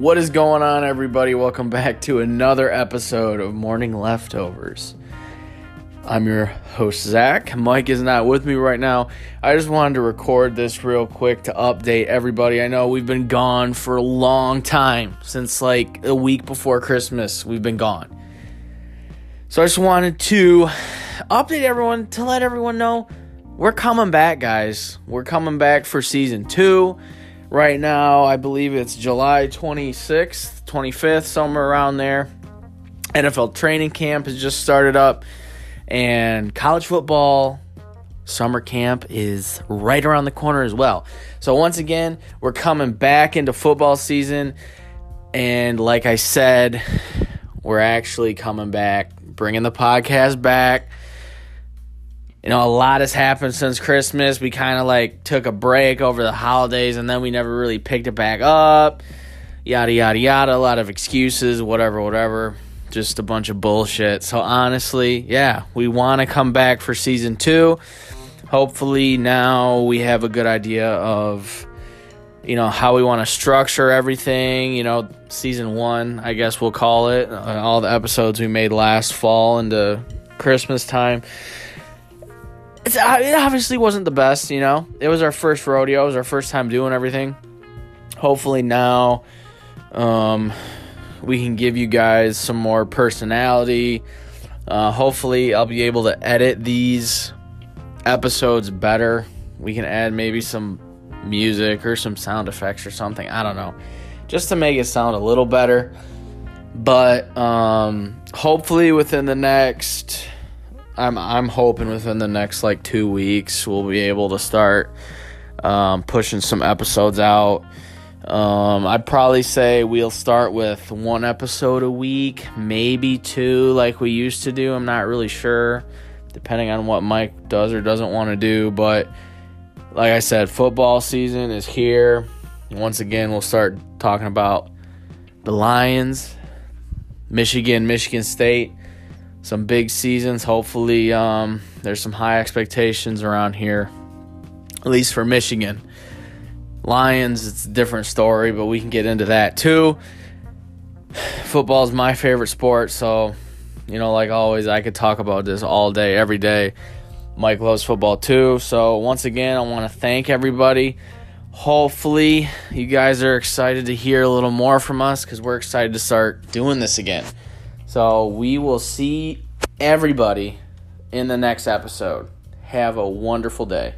What is going on, everybody? Welcome back to another episode of Morning Leftovers. I'm your host, Zach. Mike is not with me right now. I just wanted to record this real quick to update everybody. I know we've been gone for a long time since like a week before Christmas. We've been gone. So I just wanted to update everyone to let everyone know we're coming back, guys. We're coming back for season two. Right now, I believe it's July 26th, 25th, somewhere around there. NFL training camp has just started up, and college football summer camp is right around the corner as well. So, once again, we're coming back into football season, and like I said, we're actually coming back, bringing the podcast back you know, a lot has happened since Christmas. We kind of like took a break over the holidays and then we never really picked it back up. Yada, yada, yada. A lot of excuses, whatever, whatever. Just a bunch of bullshit. So, honestly, yeah, we want to come back for season two. Hopefully, now we have a good idea of, you know, how we want to structure everything. You know, season one, I guess we'll call it. Uh, all the episodes we made last fall into Christmas time it's it obviously wasn't the best, you know. It was our first rodeo, it was our first time doing everything. Hopefully now um, we can give you guys some more personality. Uh, hopefully I'll be able to edit these episodes better. We can add maybe some music or some sound effects or something. I don't know. Just to make it sound a little better. But um, hopefully within the next I'm I'm hoping within the next like two weeks we'll be able to start um, pushing some episodes out. Um, I'd probably say we'll start with one episode a week, maybe two, like we used to do. I'm not really sure, depending on what Mike does or doesn't want to do. But like I said, football season is here. Once again, we'll start talking about the Lions, Michigan, Michigan State some big seasons. Hopefully, um, there's some high expectations around here, at least for Michigan. Lions, it's a different story, but we can get into that too. Football is my favorite sport, so you know, like always, I could talk about this all day, every day. Mike loves football too. So, once again, I want to thank everybody. Hopefully, you guys are excited to hear a little more from us because we're excited to start doing this again. So we will see everybody in the next episode. Have a wonderful day.